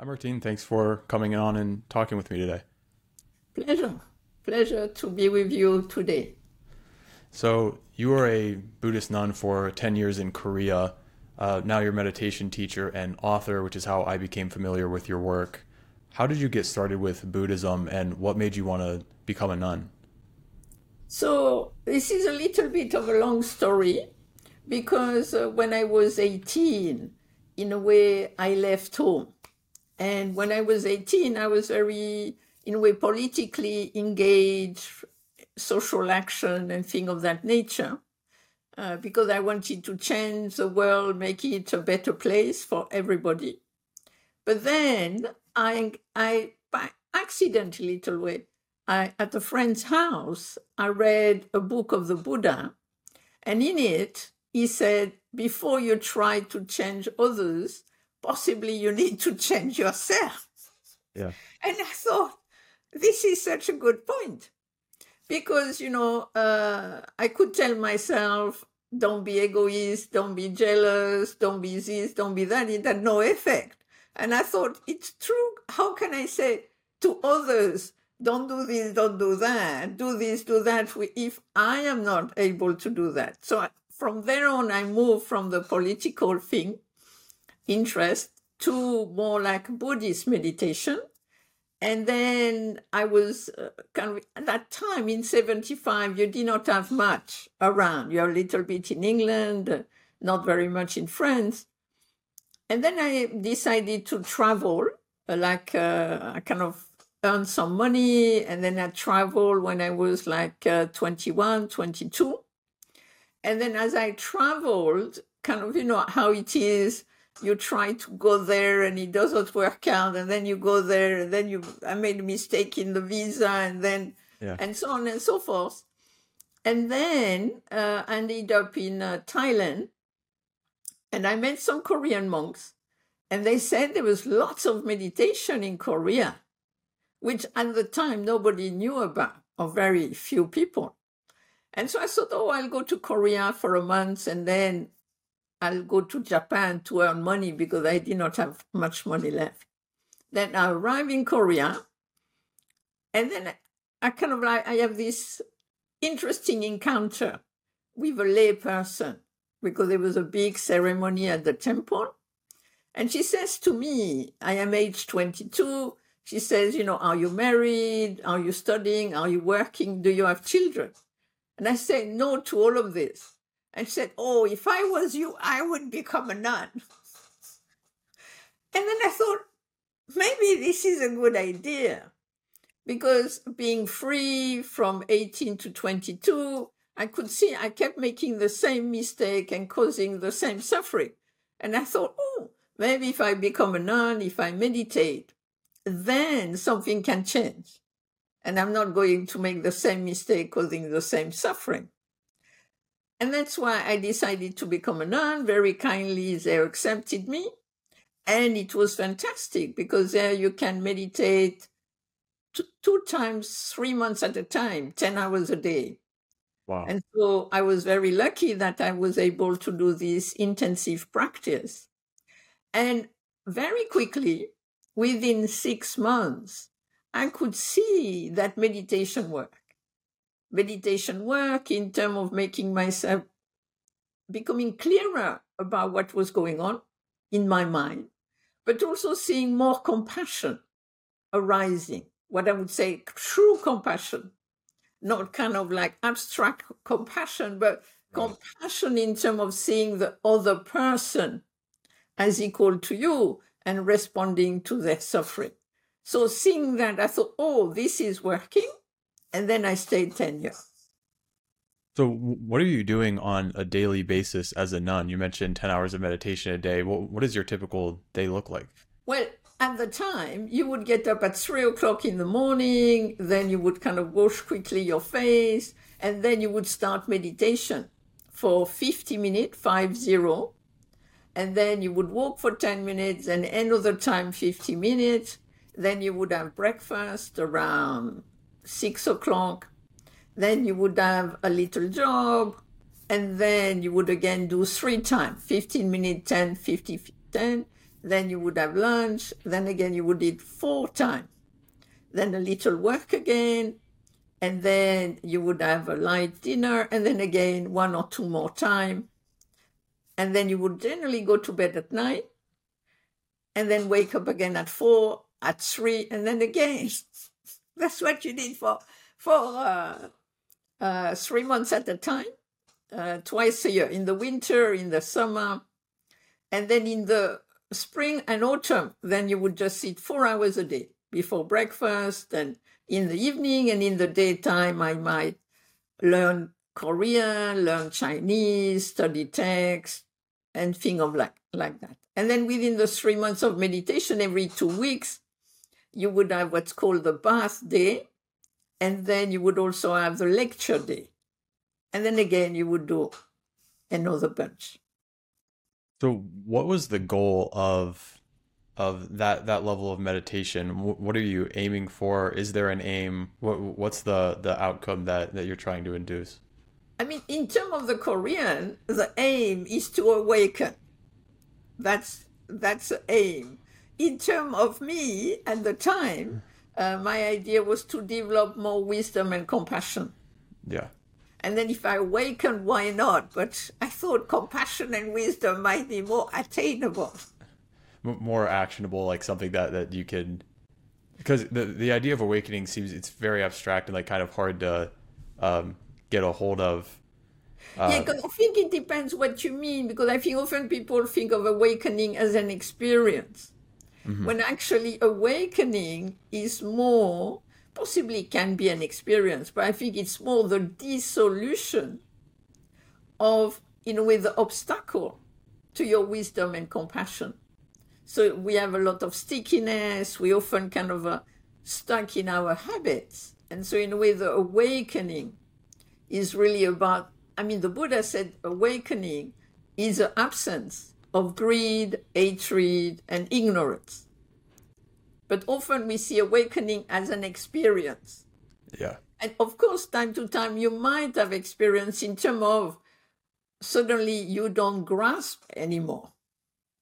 Hi, Martine. Thanks for coming on and talking with me today. Pleasure. Pleasure to be with you today. So, you were a Buddhist nun for 10 years in Korea. Uh, now you're a meditation teacher and author, which is how I became familiar with your work. How did you get started with Buddhism and what made you want to become a nun? So, this is a little bit of a long story because uh, when I was 18, in a way, I left home. And when I was 18, I was very, in a way, politically engaged, social action and things of that nature, uh, because I wanted to change the world, make it a better place for everybody. But then I, I by accident, a little way, I, at a friend's house, I read a book of the Buddha, and in it, he said, before you try to change others, possibly you need to change yourself. Yeah. And I thought, this is such a good point. Because, you know, uh, I could tell myself, don't be egoist, don't be jealous, don't be this, don't be that. It had no effect. And I thought, it's true. How can I say to others, don't do this, don't do that, do this, do that, if I am not able to do that? So from there on, I moved from the political thing, interest, to more like Buddhist meditation. And then I was uh, kind of, at that time in 75, you did not have much around. You're a little bit in England, uh, not very much in France. And then I decided to travel, uh, like uh, I kind of earned some money. And then I traveled when I was like uh, 21, 22. And then as I traveled, kind of, you know, how it is, you try to go there and it doesn't work out. And then you go there and then you, I made a mistake in the visa and then, Yeah. and so on and so forth. And then uh, I ended up in uh, Thailand and I met some Korean monks and they said there was lots of meditation in Korea, which at the time nobody knew about or very few people. And so I thought, oh, I'll go to Korea for a month and then I'll go to Japan to earn money because I did not have much money left. Then I arrive in Korea and then I kind of like, I have this interesting encounter with a lay person because there was a big ceremony at the temple. And she says to me, I am age 22. She says, you know, are you married? Are you studying? Are you working? Do you have children? And I say no to all of this. And said, oh, if I was you, I would become a nun. And then I thought, maybe this is a good idea because being free from 18 to 22, I could see I kept making the same mistake and causing the same suffering. And I thought, oh, maybe if I become a nun, if I meditate, then something can change. And I'm not going to make the same mistake causing the same suffering. And that's why I decided to become a nun. Very kindly, they accepted me. And it was fantastic because there you can meditate two, two times, three months at a time, 10 hours a day. Wow. And so I was very lucky that I was able to do this intensive practice. And very quickly, within six months, I could see that meditation work. Meditation work in terms of making myself becoming clearer about what was going on in my mind, but also seeing more compassion arising, what I would say true compassion, not kind of like abstract compassion, but Right. compassion in terms of seeing the other person as equal to you and responding to their suffering. So seeing that, I thought, oh, this is working. And then I stayed 10 years. So, what are you doing on a daily basis as a nun? You mentioned 10 hours of meditation a day. What, what does your typical day look like? Well, at the time, you would get up at three o'clock in the morning, then you would kind of wash quickly your face, and then you would start meditation for 50 minutes, five zero. And then you would walk for 10 minutes, and another time, 50 minutes. Then you would have breakfast around six o'clock. Then you would have a little job, and then you would again do three times 15 minutes, 10, 50, 10. then you would have lunch, then again you would eat four times, then a little work again, and then you would have a light dinner, and then again one or two more time, and then you would generally go to bed at night, and then wake up again at four, at three, and then again. That's what you did for for uh, uh, three months at a time, uh, twice a year, in the winter, in the summer, and then in the spring and autumn, then you would just sit four hours a day before breakfast and in the evening and in the daytime, I might learn Korean, learn Chinese, study text, and think of like, like that. And then within the three months of meditation, every two weeks, you would have what's called the bath day. And then you would also have the lecture day. And then again, you would do another bunch. So, what was the goal of of that that level of meditation? What are you aiming for? Is there an aim? What what's the the outcome that that you're trying to induce? I mean, in terms of the Korean, the aim is to awaken. That's that's the aim. In terms of me at the time, uh, my idea was to develop more wisdom and compassion. Yeah. And then if I awaken, why not? But I thought compassion and wisdom might be more attainable. More actionable, like something that, that you can, because the, the idea of awakening seems, it's very abstract and like kind of hard to um, get a hold of. Uh, yeah, because I think it depends what you mean, because I think often people think of awakening as an experience. Mm-hmm. When actually awakening is more possibly can be an experience, but I think it's more the dissolution of, in a way, the obstacle to your wisdom and compassion. So we have a lot of stickiness. We often kind of uh, stuck in our habits. And so, in a way, the awakening is really about, I mean, the Buddha said awakening is the absence of greed, hatred, and ignorance but often we see awakening as an experience. Yeah. And of course, time to time, you might have experience in terms of suddenly you don't grasp anymore.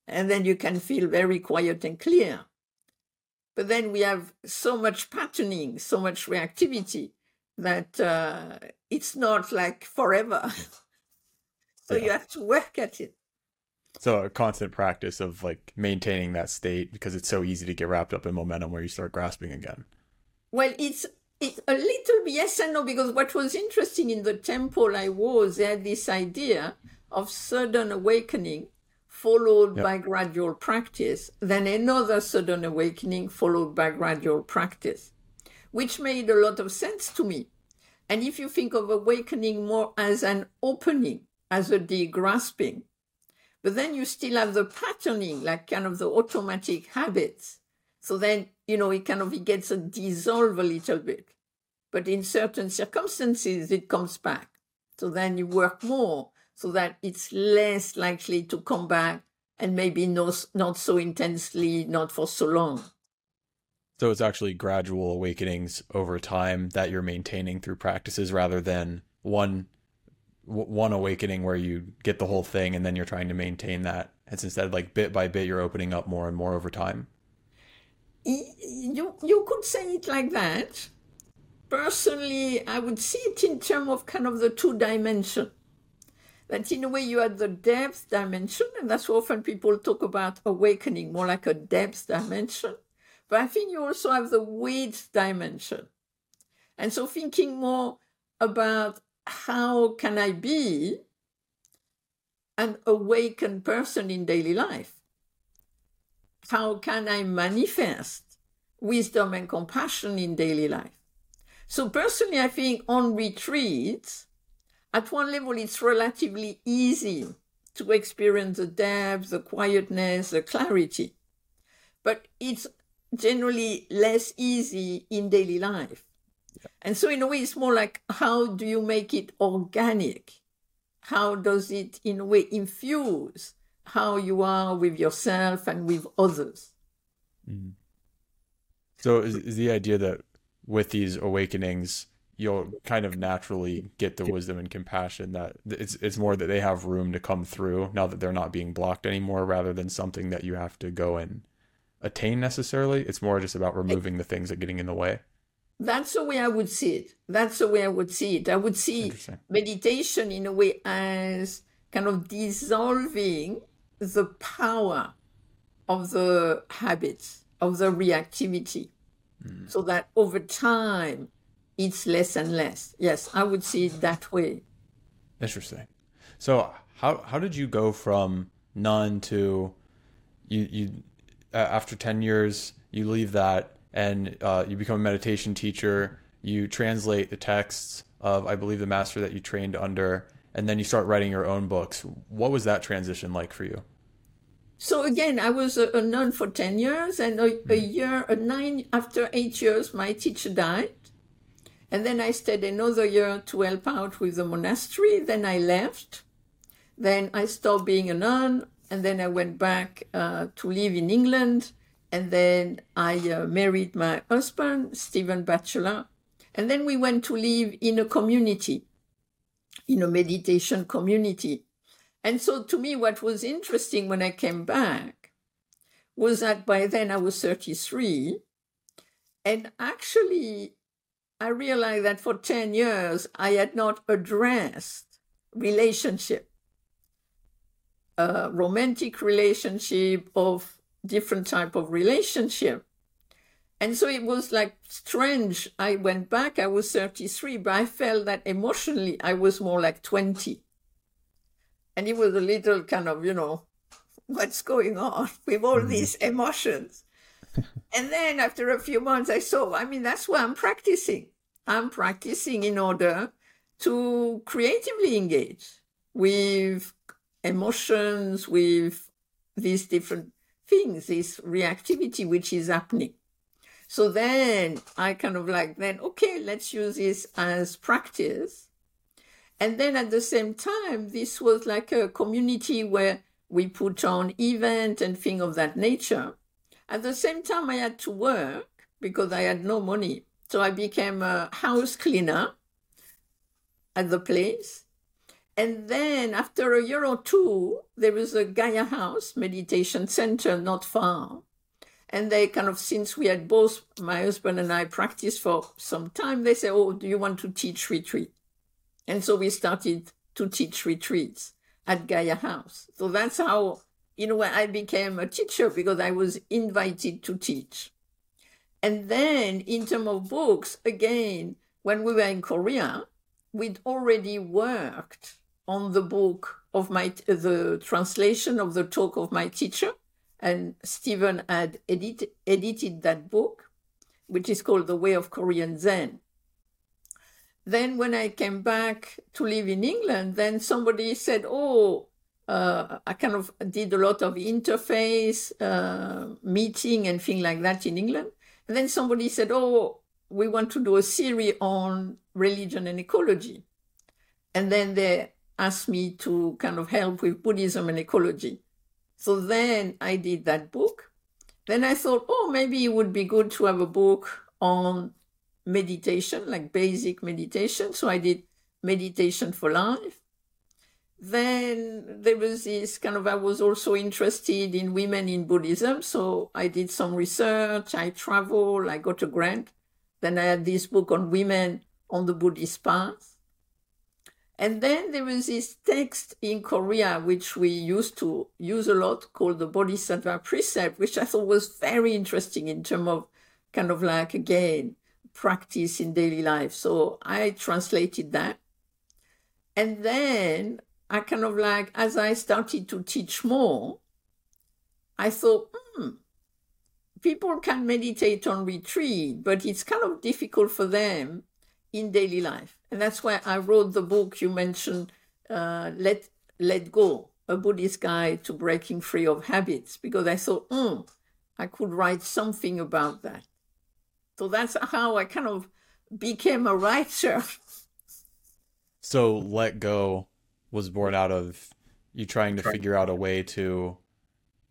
And then you can feel very quiet and clear. But then we have so much patterning, so much reactivity that uh, it's not like forever. so yeah. you have to work at it so a constant practice of like maintaining that state because it's so easy to get wrapped up in momentum where you start grasping again well it's it's a little bit yes and no because what was interesting in the temple i was they had this idea of sudden awakening followed yep. by gradual practice then another sudden awakening followed by gradual practice which made a lot of sense to me and if you think of awakening more as an opening as a degrasping but then you still have the patterning, like kind of the automatic habits. So then, you know, it kind of it gets a dissolve a little bit. But in certain circumstances, it comes back. So then you work more so that it's less likely to come back and maybe not, not so intensely, not for so long. So it's actually gradual awakenings over time that you're maintaining through practices rather than one one awakening where you get the whole thing and then you're trying to maintain that. It's instead like bit by bit you're opening up more and more over time. You you could say it like that. Personally, I would see it in terms of kind of the two dimension. That in a way you had the depth dimension, and that's often people talk about awakening, more like a depth dimension. But I think you also have the width dimension. And so thinking more about how can I be an awakened person in daily life? How can I manifest wisdom and compassion in daily life? So personally, I think on retreats, at one level, it's relatively easy to experience the depth, the quietness, the clarity. But it's generally less easy in daily life. And so, in a way, it's more like how do you make it organic? How does it, in a way, infuse how you are with yourself and with others? Mm. So, is, is the idea that with these awakenings, you'll kind of naturally get the wisdom and compassion that it's it's more that they have room to come through now that they're not being blocked anymore rather than something that you have to go and attain necessarily it's more just about removing the things that getting in the way that's the way i would see it that's the way i would see it i would see meditation in a way as kind of dissolving the power of the habits of the reactivity mm. so that over time it's less and less. Yes, I would see it that way. Interesting. So how how did you go from nun to you you uh, after 10 years you leave that and uh, you become a meditation teacher you translate the texts of i believe the master that you trained under and then you start writing your own books what was that transition like for you so again, I was a, nun for 10 years and a, a hmm. year, a nine, after eight years, my teacher died. And then I stayed another year to help out with the monastery. Then I left. Then I stopped being a nun. And then I went back uh, to live in England. And then I uh, married my husband, Stephen Batchelor. And then we went to live in a community, in a meditation community. And so to me, what was interesting when I came back was that by then I was 33. And actually, I realized that for 10 years, I had not addressed relationship, a romantic relationship of different type of relationship. And so it was like strange. I went back, I was 33, but I felt that emotionally I was more like 20. And it was a little kind of, you know, what's going on with all mm-hmm. these emotions? and then after a few months, I saw, I mean, that's why I'm practicing. I'm practicing in order to creatively engage with emotions, with these different things, this reactivity which is happening. So then I kind of like, then, okay, let's use this as practice. And then at the same time, this was like a community where we put on event and thing of that nature. At the same time, I had to work because I had no money. So I became a house cleaner at the place. And then after a year or two, there was a Gaia House meditation center not far. And they kind of, since we had both my husband and I practiced for some time, they said, Oh, do you want to teach retreat? And so we started to teach retreats at Gaia House. So that's how, in a way, I became a teacher because I was invited to teach. And then in terms of books, again, when we were in Korea, we'd already worked on the book of my, the translation of the talk of my teacher. And Stephen had edit, edited that book, which is called The Way of Korean Zen. Then when I came back to live in England, then somebody said, oh, uh, I kind of did a lot of interface uh, meeting and things like that in England. And then somebody said, Oh, we want to do a series on religion and ecology. And then they asked me to kind of help with Buddhism and ecology. So then I did that book. Then I thought, oh, maybe it would be good to have a book on meditation, like basic meditation. So I did Meditation for Life. Then there was this kind of, I was also interested in women in Buddhism. So I did some research, I traveled, I got a grant. Then I had this book on women on the Buddhist path. And then there was this text in Korea, which we used to use a lot, called the Bodhisattva Precept, which I thought was very interesting in terms of kind of like, again, practice in daily life. So I translated that. And then I kind of like, as I started to teach more, I thought, hmm, people can meditate on retreat, but it's kind of difficult for them in daily life. And that's why I wrote the book you mentioned, uh, Let, Let Go, a Buddhist guide to breaking free of habits, because I thought, hmm, I could write something about that. So that's how I kind of became a writer. So let go was born out of you trying to figure out a way to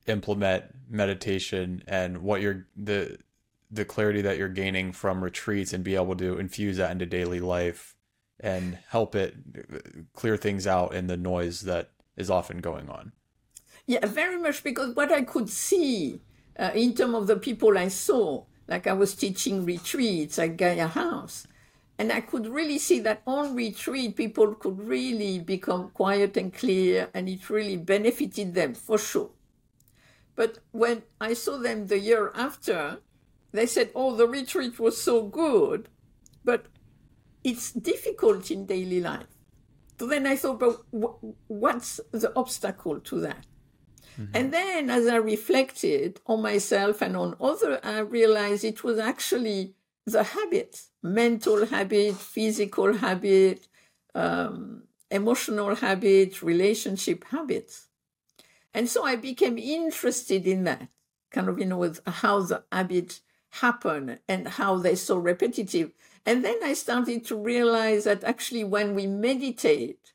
implement meditation and what you're the the clarity that you're gaining from retreats and be able to infuse that into daily life and help it clear things out in the noise that is often going on. Yeah, very much because what I could see uh, in terms of the people I saw, like I was teaching retreats at Gaia House, and I could really see that on retreat, people could really become quiet and clear, and it really benefited them for sure. But when I saw them the year after, they said, Oh, the retreat was so good, but it's difficult in daily life. So then I thought, but what's the obstacle to that? Mm-hmm. And then as I reflected on myself and on others, I realized it was actually the habits, mental habit, physical habit, um, emotional habit, relationship habits. And so I became interested in that, kind of, you know, with how the habits happen and how they're so repetitive. And then I started to realize that actually when we meditate,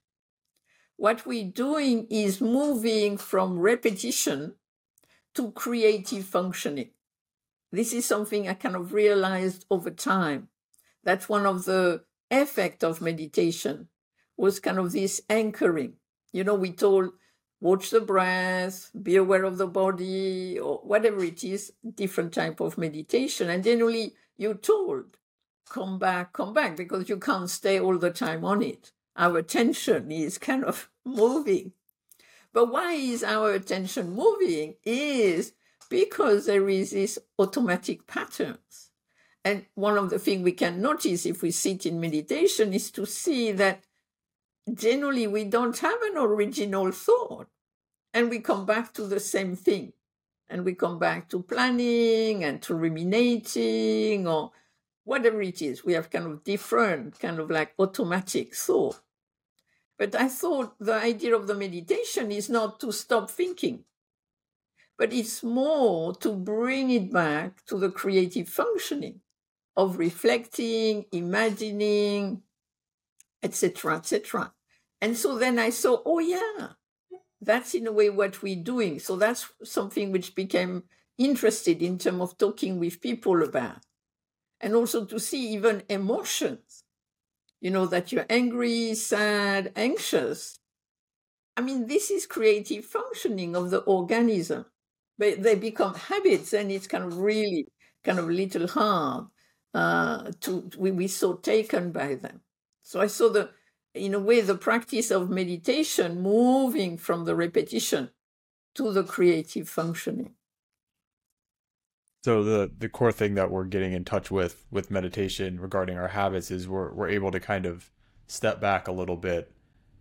what we're doing is moving from repetition to creative functioning. This is something I kind of realized over time. That's one of the effect of meditation was kind of this anchoring. You know, we told watch the breath, be aware of the body, or whatever it is, different type of meditation. And generally you're told, come back, come back, because you can't stay all the time on it. Our attention is kind of moving. But why is our attention moving? Is because there is this automatic patterns. And one of the things we can notice if we sit in meditation is to see that generally we don't have an original thought. And we come back to the same thing. And we come back to planning and to ruminating or whatever it is. We have kind of different, kind of like automatic thought. But I thought the idea of the meditation is not to stop thinking, but it's more to bring it back to the creative functioning of reflecting, imagining, etc., etc. And so then I saw, oh yeah, that's in a way what we're doing. So that's something which became interested in terms of talking with people about, and also to see even emotions you know, that you're angry, sad, anxious. I mean, this is creative functioning of the organism. But they become habits and it's kind of really kind of little hard uh, to, we, we so taken by them. So I saw the, in a way, the practice of meditation moving from the repetition to the creative functioning. So the the core thing that we're getting in touch with with meditation regarding our habits is we're we're able to kind of step back a little bit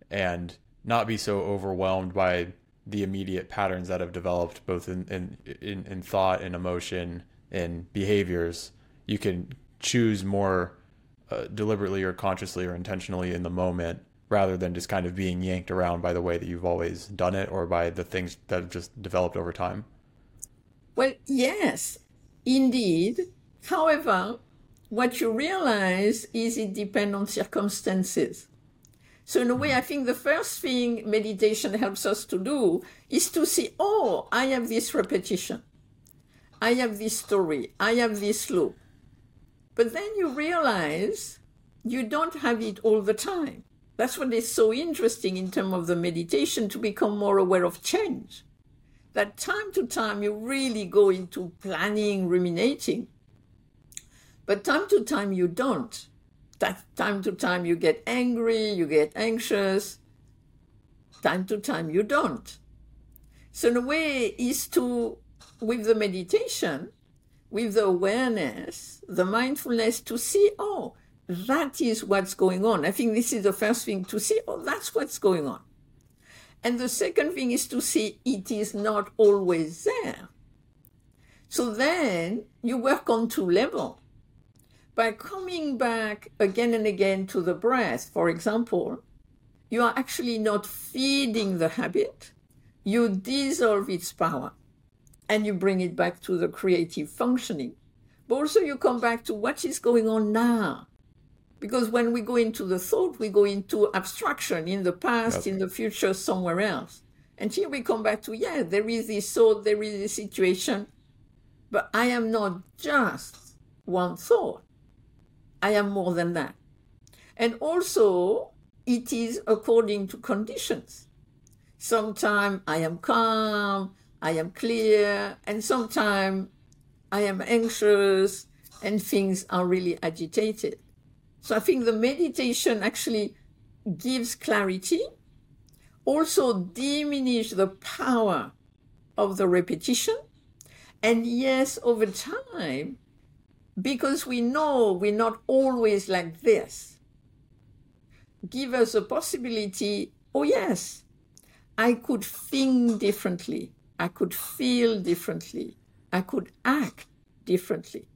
and not be so overwhelmed by the immediate patterns that have developed both in in in, in thought and emotion and behaviors. You can choose more uh, deliberately or consciously or intentionally in the moment rather than just kind of being yanked around by the way that you've always done it or by the things that have just developed over time. Well, yes, Indeed. However, what you realize is it depends on circumstances. So in a way, I think the first thing meditation helps us to do is to see, oh, I have this repetition. I have this story. I have this loop. But then you realize you don't have it all the time. That's what is so interesting in terms of the meditation to become more aware of change that time to time you really go into planning, ruminating. But time to time you don't. That time to time you get angry, you get anxious. Time to time you don't. So in a way is to, with the meditation, with the awareness, the mindfulness to see, oh, that is what's going on. I think this is the first thing to see, oh, that's what's going on. And the second thing is to see it is not always there. So then you work on two levels. By coming back again and again to the breath, for example, you are actually not feeding the habit, you dissolve its power and you bring it back to the creative functioning. But also you come back to what is going on now. Because when we go into the thought, we go into abstraction in the past, yep. in the future, somewhere else. And here we come back to, yeah, there is this thought, there is this situation, but I am not just one thought. I am more than that. And also, it is according to conditions. Sometimes I am calm, I am clear, and sometimes I am anxious and things are really agitated. So I think the meditation actually gives clarity, also diminish the power of the repetition. And yes, over time, because we know we're not always like this, give us a possibility, oh yes, I could think differently. I could feel differently. I could act differently.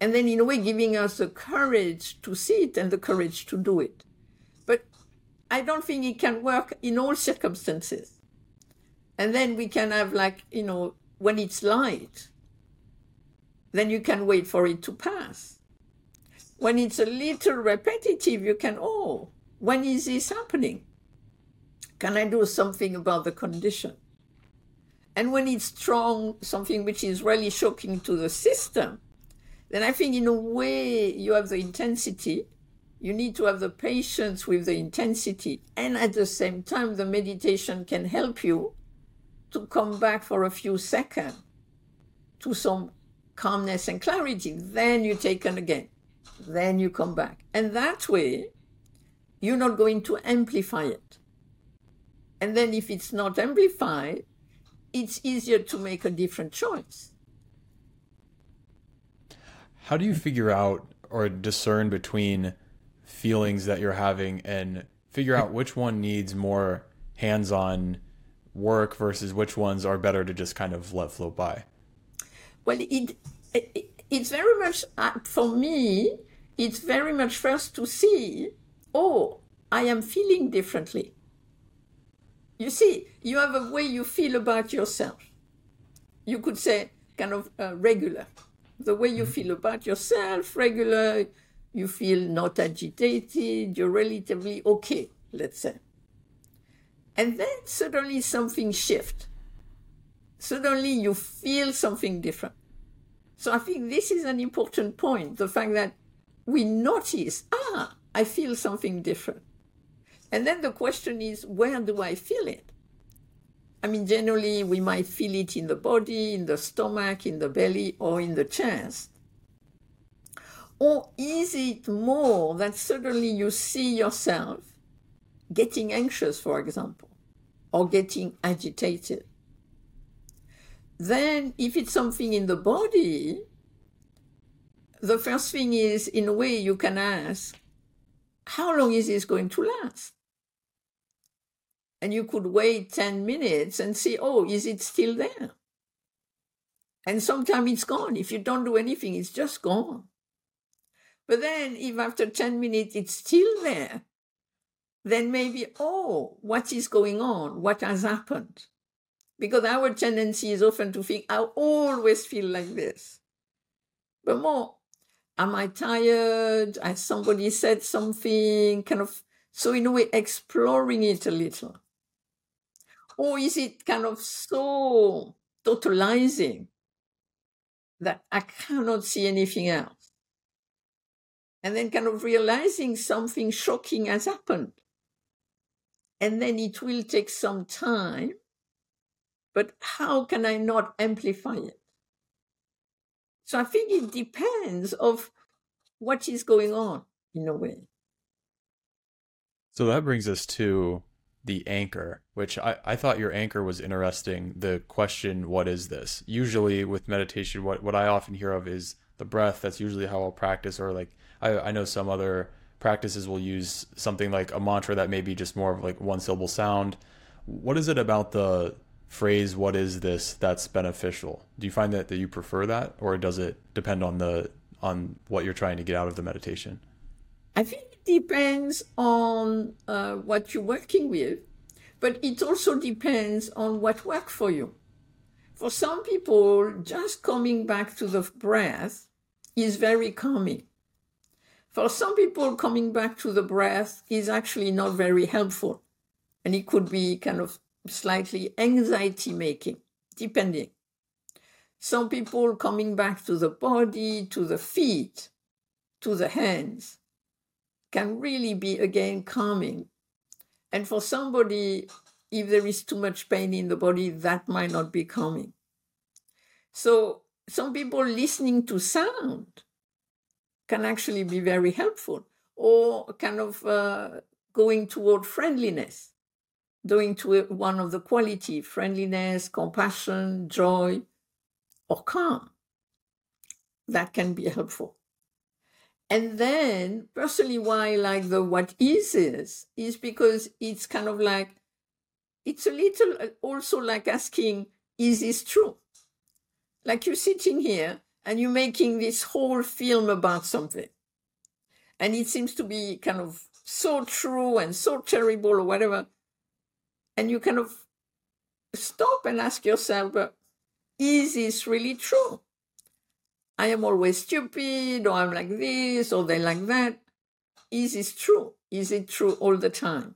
And then, in a way, giving us the courage to see it and the courage to do it. But I don't think it can work in all circumstances. And then we can have, like, you know, when it's light, then you can wait for it to pass. When it's a little repetitive, you can, oh, when is this happening? Can I do something about the condition? And when it's strong, something which is really shocking to the system, then I think in a way you have the intensity. You need to have the patience with the intensity. And at the same time, the meditation can help you to come back for a few seconds to some calmness and clarity. Then you take it again. Then you come back. And that way, you're not going to amplify it. And then if it's not amplified, it's easier to make a different choice. How do you figure out or discern between feelings that you're having and figure out which one needs more hands on work versus which ones are better to just kind of let flow by? Well, it, it it's very much, uh, for me, it's very much first to see, oh, I am feeling differently. You see, you have a way you feel about yourself. You could say kind of uh, regular. The way you feel about yourself, regular, you feel not agitated, you're relatively okay, let's say. And then suddenly something shifts. Suddenly you feel something different. So I think this is an important point the fact that we notice, ah, I feel something different. And then the question is, where do I feel it? I mean, generally, we might feel it in the body, in the stomach, in the belly, or in the chest. Or is it more that suddenly you see yourself getting anxious, for example, or getting agitated? Then, if it's something in the body, the first thing is, in a way, you can ask, how long is this going to last? And you could wait 10 minutes and see, oh, is it still there? And sometimes it's gone. If you don't do anything, it's just gone. But then, if after 10 minutes it's still there, then maybe, oh, what is going on? What has happened? Because our tendency is often to think, I always feel like this. But more, am I tired? Has somebody said something? Kind of, so in a way, exploring it a little. Or is it kind of so totalizing that I cannot see anything else? And then kind of realizing something shocking has happened. And then it will take some time, but how can I not amplify it? So I think it depends of what is going on in a way. So that brings us to the anchor, which I, I thought your anchor was interesting. The question, what is this? Usually with meditation, what, what I often hear of is the breath. That's usually how I'll practice, or like I, I know some other practices will use something like a mantra that may be just more of like one syllable sound. What is it about the phrase what is this that's beneficial? Do you find that, that you prefer that or does it depend on the on what you're trying to get out of the meditation? I think depends on uh, what you're working with, but it also depends on what works for you. For some people, just coming back to the breath is very calming. For some people, coming back to the breath is actually not very helpful. And it could be kind of slightly anxiety making, depending. Some people coming back to the body, to the feet, to the hands can really be again calming. And for somebody, if there is too much pain in the body, that might not be calming. So some people listening to sound can actually be very helpful or kind of uh, going toward friendliness, going to one of the quality, friendliness, compassion, joy, or calm. That can be helpful. And then, personally, why I like the what is is, is because it's kind of like, it's a little uh, also like asking, is this true? Like you're sitting here and you're making this whole film about something. And it seems to be kind of so true and so terrible or whatever. And you kind of stop and ask yourself, but is this really true? I am always stupid, or I'm like this, or they like that. Is this true? Is it true all the time?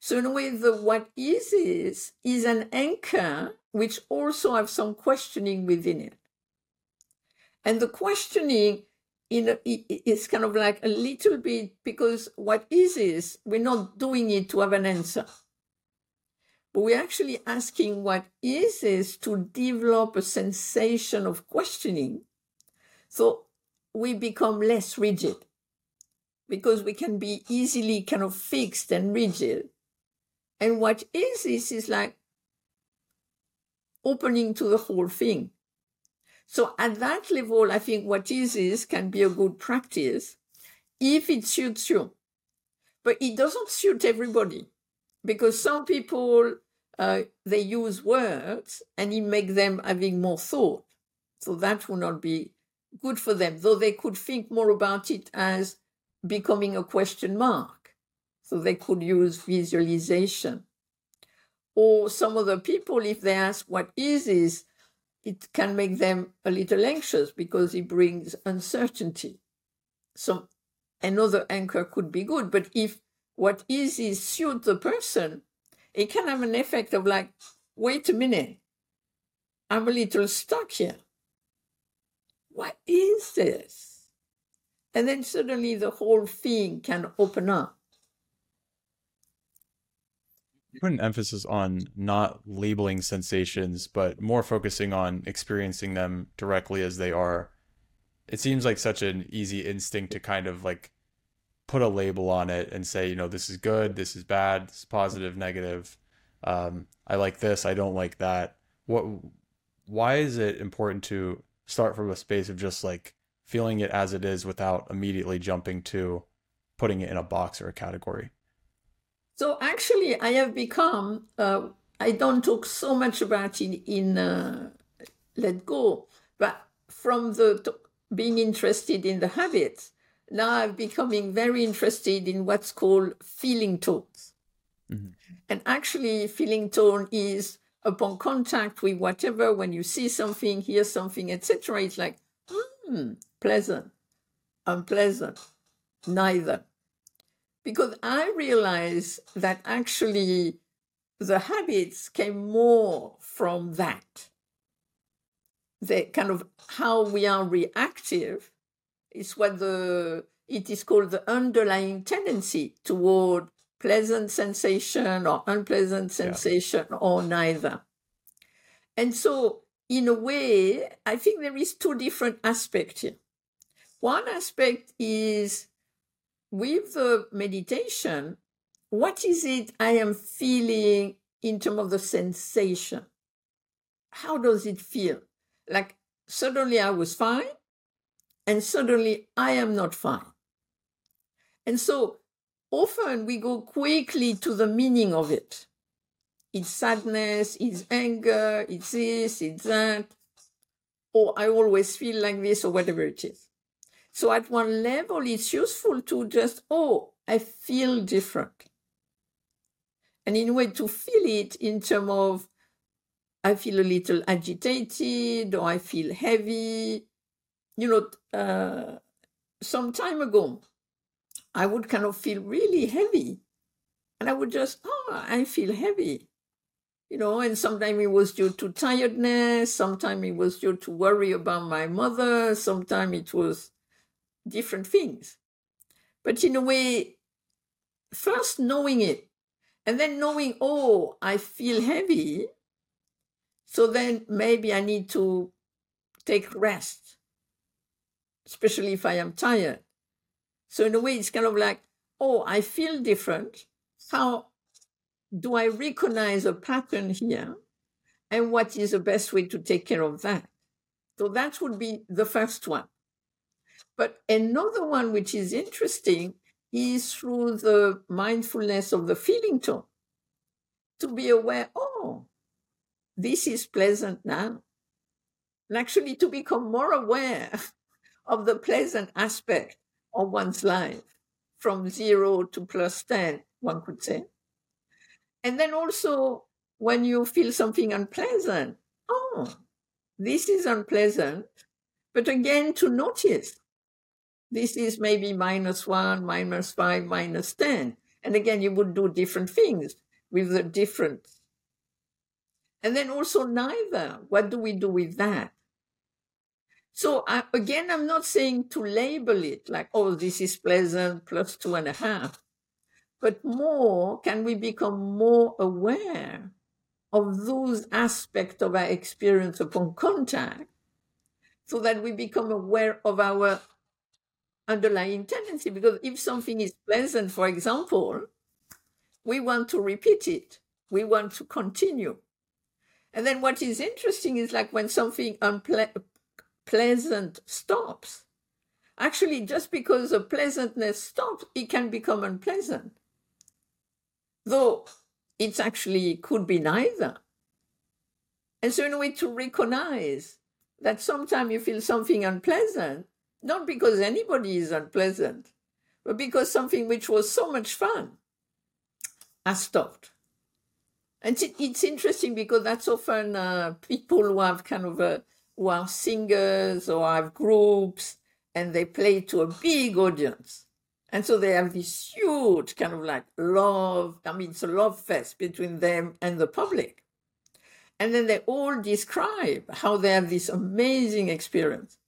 So in a way, the what is is is an anchor which also have some questioning within it. And the questioning in a, is kind of like a little bit because what is is we're not doing it to have an answer. But we're actually asking what is is to develop a sensation of questioning. So we become less rigid because we can be easily kind of fixed and rigid. And what is is is like opening to the whole thing. So at that level, I think what is is can be a good practice if it suits you. But it doesn't suit everybody because some people uh, they use words and it make them having more thought. So that will not be good for them, though they could think more about it as becoming a question mark. So they could use visualization. Or some other people, if they ask what is is, it can make them a little anxious because it brings uncertainty. So another anchor could be good, but if what is is suit the person, it can have an effect of like, wait a minute, I'm a little stuck here. What is this? And then suddenly the whole thing can open up. You put an emphasis on not labeling sensations, but more focusing on experiencing them directly as they are. It seems like such an easy instinct to kind of like put a label on it and say, you know, this is good, this is bad, this is positive, negative. Um, I like this, I don't like that. What? Why is it important to start from a space of just like feeling it as it is without immediately jumping to putting it in a box or a category? So actually, I have become. Uh, I don't talk so much about it in uh, Let Go, but from the being interested in the habits, now I'm becoming very interested in what's called feeling tones. Mm-hmm. And actually, feeling tone is upon contact with whatever, when you see something, hear something, etc., it's like, hmm, pleasant, unpleasant, neither. Because I realize that actually the habits came more from that. The kind of how we are reactive is what the it is called the underlying tendency toward pleasant sensation or unpleasant sensation yeah. or neither. And so, in a way, I think there is two different aspects here. One aspect is with the meditation, what is it I am feeling in terms of the sensation? How does it feel? Like suddenly I was fine, and suddenly I am not fine. And so often we go quickly to the meaning of it. It's sadness, it's anger, it's this, it's that. Or I always feel like this, or whatever it is. So at one level, it's useful to just, oh, I feel different. And in a way, to feel it in terms of, I feel a little agitated, or I feel heavy. You know, uh, some time ago, I would kind of feel really heavy. And I would just, oh, I feel heavy. you know, and sometimes it was due to tiredness, sometimes it was due to worry about my mother, sometimes it was different things. But in a way, first knowing it, and then knowing, oh, I feel heavy, so then maybe I need to take rest, especially if I am tired. So in a way, it's kind of like, oh, I feel different. How do I recognize a pattern here? And what is the best way to take care of that? So that would be the first one. But another one which is interesting is through the mindfulness of the feeling tone to be aware, oh, this is pleasant now. And actually to become more aware of the pleasant aspect of one's life from zero to plus 10, one could say. And then also when you feel something unpleasant, oh, this is unpleasant. But again, to notice this is maybe minus one, minus five, minus 10. And again, you would do different things with the difference. And then also neither. What do we do with that? So I, again, I'm not saying to label it like, oh, this is pleasant plus two and a half, but more, can we become more aware of those aspects of our experience upon contact so that we become aware of our underlying tendency? Because if something is pleasant, for example, we want to repeat it. We want to continue. And then what is interesting is like when something unpleasant pleasant stops. Actually, just because the pleasantness stops, it can become unpleasant. Though it actually could be neither. And so, in a way, to recognize that sometimes you feel something unpleasant, not because anybody is unpleasant, but because something which was so much fun has stopped. And it's interesting because that's often uh, people who have kind of a who are singers or have groups and they play to a big audience. And so they have this huge kind of like love, I mean, it's a love fest between them and the public. And then they all describe how they have this amazing experience.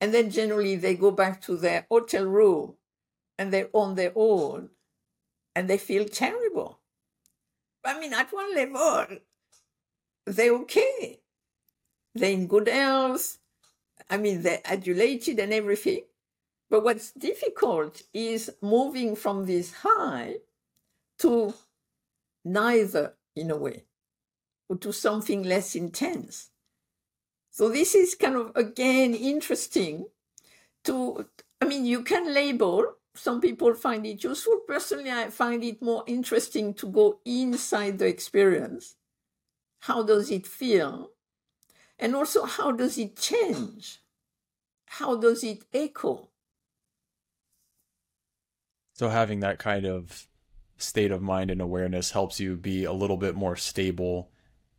And then generally they go back to their hotel room and they're on their own and they feel terrible. I mean, at one level, they're okay they're in good health. I mean, they're adulated and everything. But what's difficult is moving from this high to neither, in a way, or to something less intense. So this is kind of, again, interesting to, I mean, you can label. Some people find it useful. Personally, I find it more interesting to go inside the experience. How does it feel? And also, how does it change? How does it echo? So, having that kind of state of mind and awareness helps you be a little bit more stable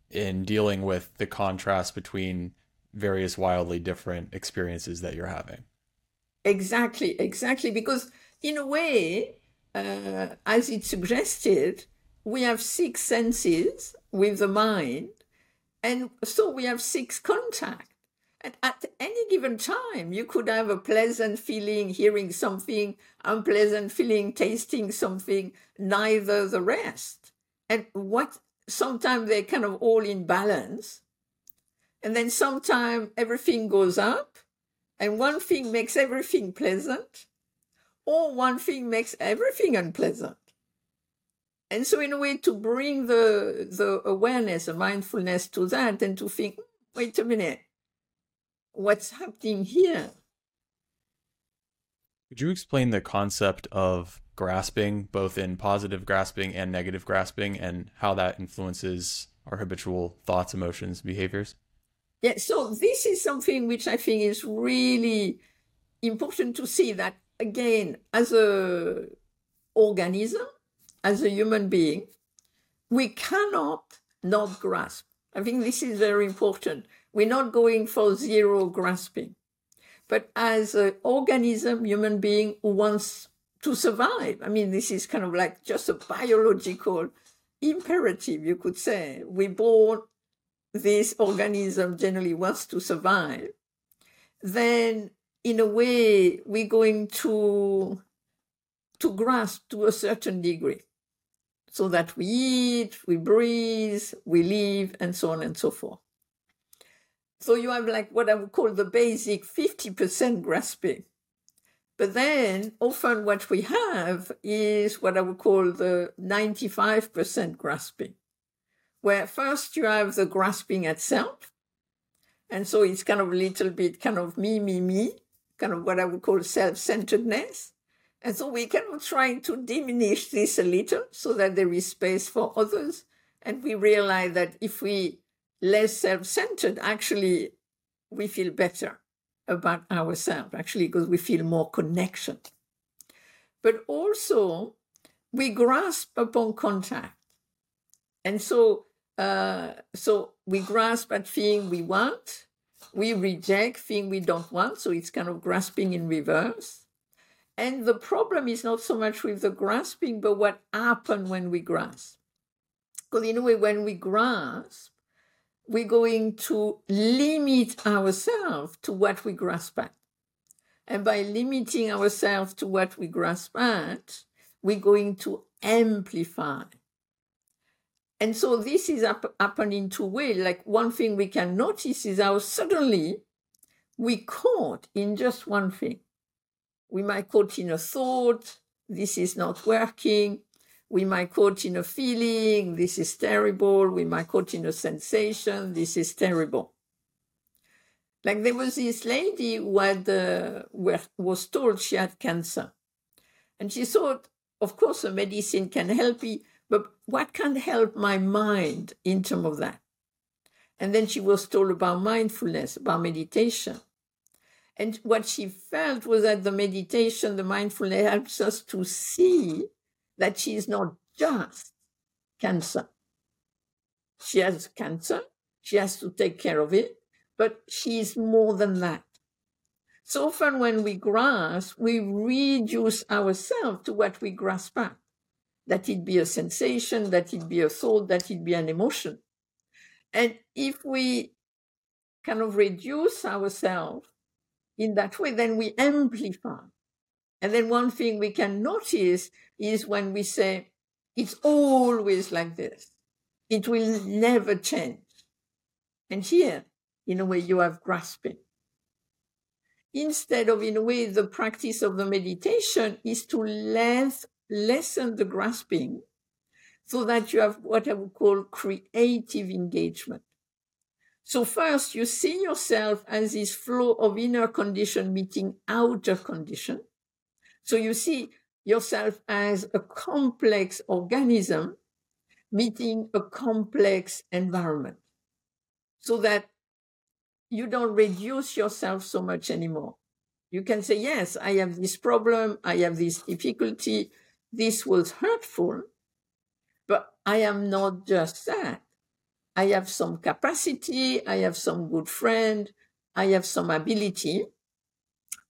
in dealing with the contrast between various wildly different experiences that you're having. Exactly, exactly. Because, in a way, uh, as it suggested, we have six senses with the mind and so we have six contact. And at any given time, you could have a pleasant feeling hearing something, unpleasant feeling tasting something, neither the rest. And what sometimes they're kind of all in balance. And then sometimes everything goes up, and one thing makes everything pleasant, or one thing makes everything unpleasant. And so, in a way, to bring the the awareness, the mindfulness to that, and to think, wait a minute, what's happening here? Could you explain the concept of grasping, both in positive grasping and negative grasping, and how that influences our habitual thoughts, emotions, behaviors? Yeah, so this is something which I think is really important to see that again, as a organism, as a human being, we cannot not grasp. I think this is very important. We're not going for zero grasping. But as an organism, human being wants to survive, I mean, this is kind of like just a biological imperative, you could say. We born this organism generally wants to survive. Then, in a way, we're going to to grasp to a certain degree, so that we eat, we breathe, we live, and so on and so forth. So you have like what I would call the basic 50% grasping. But then often what we have is what I would call the 95% grasping, where first you have the grasping at self. And so it's kind of a little bit kind of me, me, me, kind of what I would call self centeredness. And so we kind try to diminish this a little so that there is space for others. And we realize that if we less self-centered, actually we feel better about ourselves, actually, because we feel more connection. But also we grasp upon contact. And so uh, so we grasp at thing we want, we reject thing we don't want, so it's kind of grasping in reverse. And the problem is not so much with the grasping, but what happens when we grasp. Because in a way, when we grasp, we're going to limit ourselves to what we grasp at. And by limiting ourselves to what we grasp at, we're going to amplify. And so this is up, happening two ways. Like one thing we can notice is how suddenly we caught in just one thing. We might quote in a thought, this is not working. We might quote in a feeling, this is terrible. We might quote in a sensation, this is terrible. Like there was this lady who had, uh, was told she had cancer. And she thought, of course, a medicine can help me, but what can help my mind in terms of that? And then she was told about mindfulness, about meditation. And what she felt was that the meditation, the mindfulness helps us to see that she is not just cancer. She has cancer. She has to take care of it, but she is more than that. So often when we grasp, we reduce ourselves to what we grasp at. That it be a sensation, that it be a thought, that it be an emotion. And if we kind of reduce ourselves in that way, then we amplify. And then one thing we can notice is when we say, it's always like this. It will never change. And here, in a way, you have grasping. Instead of, in a way, the practice of the meditation is to less, lessen the grasping so that you have what I would call creative engagement. So first, you see yourself as this flow of inner condition meeting outer condition. So you see yourself as a complex organism meeting a complex environment so that you don't reduce yourself so much anymore. You can say, yes, I have this problem. I have this difficulty. This was hurtful, but I am not just that. I have some capacity, I have some good friend, I have some ability.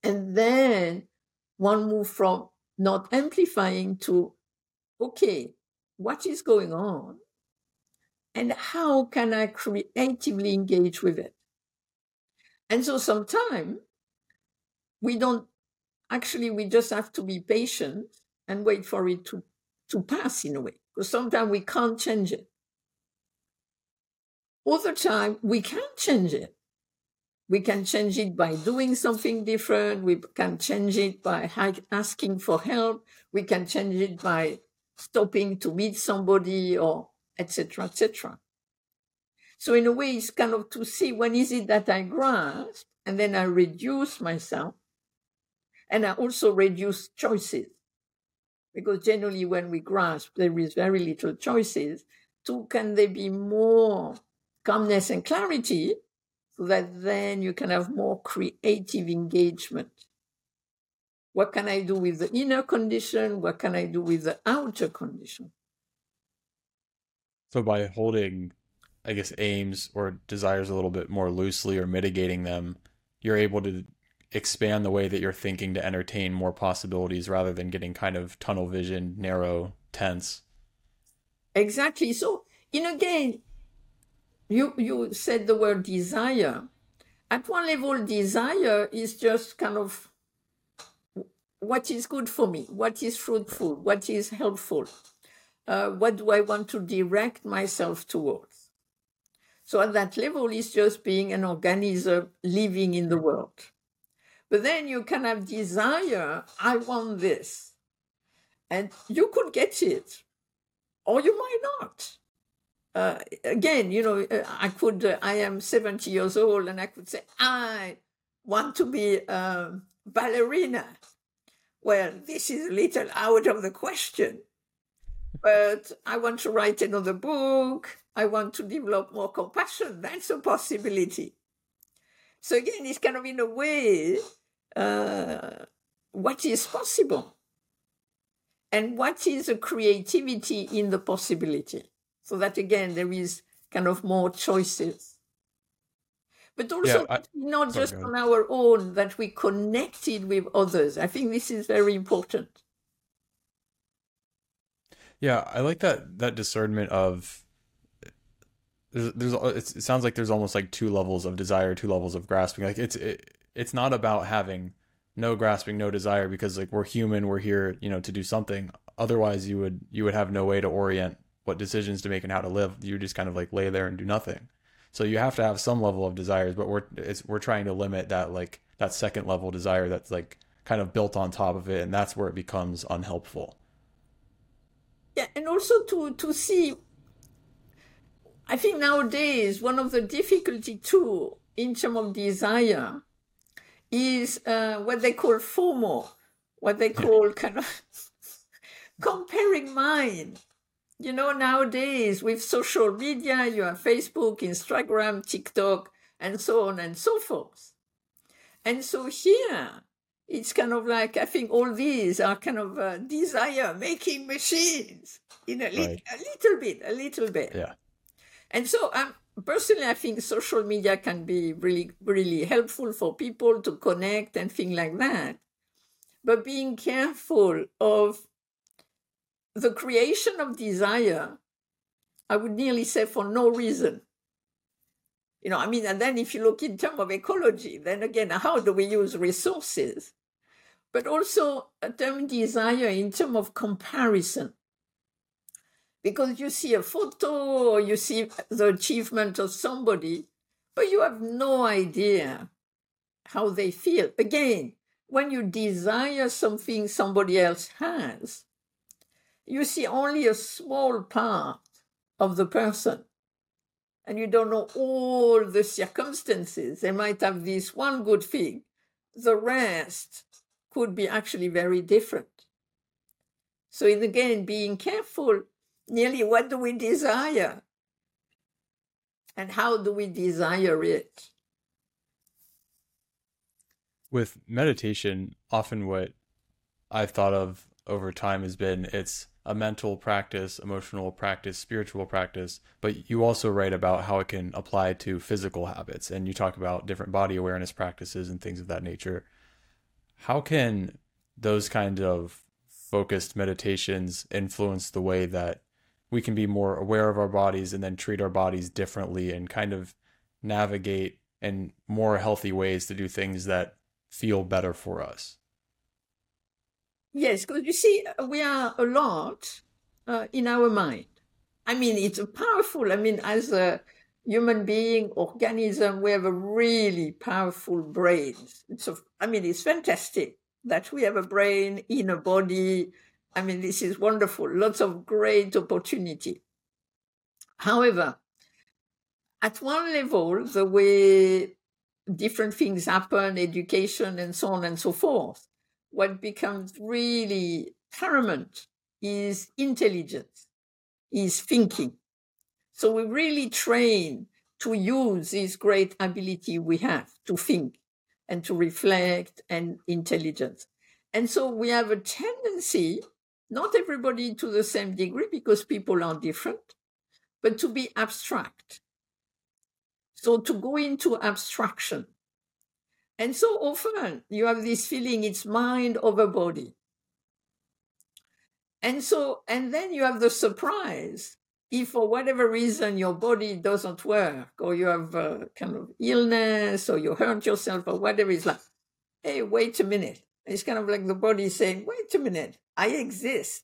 And then one move from not amplifying to, okay, what is going on? And how can I creatively engage with it? And so sometimes we don't actually, we just have to be patient and wait for it to, to pass in a way. Because sometimes we can't change it. Other time we can change it. We can change it by doing something different. We can change it by asking for help. We can change it by stopping to meet somebody or etc. etc. So in a way, it's kind of to see when is it that I grasp and then I reduce myself and I also reduce choices. Because generally when we grasp, there is very little choices. So can there be more calmness and clarity so that then you can have more creative engagement. What can I do with the inner condition? What can I do with the outer condition? So by holding, I guess, aims or desires a little bit more loosely or mitigating them, you're able to expand the way that you're thinking to entertain more possibilities rather than getting kind of tunnel vision, narrow, tense. Exactly. So, in again, you you said the word desire. At one level, desire is just kind of what is good for me, what is fruitful, what is helpful, uh, what do I want to direct myself towards. So at that level, it's just being an organism living in the world. But then you can have desire, I want this. And you could get it, or you might not. Uh, again, you know, uh, I could, uh, I am 70 years old and I could say, I want to be a ballerina. Well, this is a little out of the question, but I want to write another book. I want to develop more compassion. That's a possibility. So again, it's kind of in a way, uh, what is possible and what is the creativity in the possibility so that again there is kind of more choices but also Yeah, I, not just on our own that we connected with others i think this is very important Yeah, I like that that discernment of there's, there's it sounds like there's almost like two levels of desire, two levels of grasping. Like it's it, it's not about having no grasping, no desire because like we're human, we're here, you know, to do something. Otherwise, you would you would have no way to orient what decisions to make and how to live. You just kind of like lay there and do nothing. So you have to have some level of desires, but we're it's we're trying to limit that like that second level desire that's like kind of built on top of it, and that's where it becomes unhelpful. yeah and also to to see i think nowadays one of the difficulty too in terms of desire is uh, what they call fomo what they call kind of comparing mind You know, nowadays with social media, you have Facebook, Instagram, TikTok, and so on and so forth. And so here, it's kind of like I think all these are kind of uh, desire making machines in a, lit- Right. a little bit, a little bit. Yeah. And so, um, personally, I think social media can be really, really helpful for people to connect and things like that. But being careful of the creation of desire, I would nearly say for no reason. You know, I mean, and then if you look in terms of ecology, then again, how do we use resources? But also a term desire in terms of comparison. Because you see a photo or you see the achievement of somebody, but you have no idea how they feel. Again, when you desire something somebody else has, you see only a small part of the person and you don't know all the circumstances. They might have this one good thing, the rest could be actually very different. So, in again, being careful, nearly what do we desire and how do we desire it? With meditation, often what I've thought of over time has been it's a mental practice, emotional practice, spiritual practice, but you also write about how it can apply to physical habits and you talk about different body awareness practices and things of that nature. How can those kind of focused meditations influence the way that we can be more aware of our bodies and then treat our bodies differently and kind of navigate in more healthy ways to do things that feel better for us? Yes, because you see, uh, we are a lot uh, in our mind. I mean, it's a powerful, I mean, as a human being, organism, we have a really powerful brain. It's a, I mean, it's fantastic that we have a brain in a body. I mean, this is wonderful. Lots of great opportunity. However, at one level, the way different things happen, education and so on and so forth, what becomes really paramount is intelligence, is thinking. So we really train to use this great ability we have to think and to reflect and intelligence. And so we have a tendency, not everybody to the same degree because people are different, but to be abstract. So to go into abstraction. And so often you have this feeling it's mind over body. And so, and then you have the surprise if for whatever reason your body doesn't work or you have a kind of illness or you hurt yourself or whatever, it's like, hey, wait a minute. It's kind of like the body saying, wait a minute, I exist.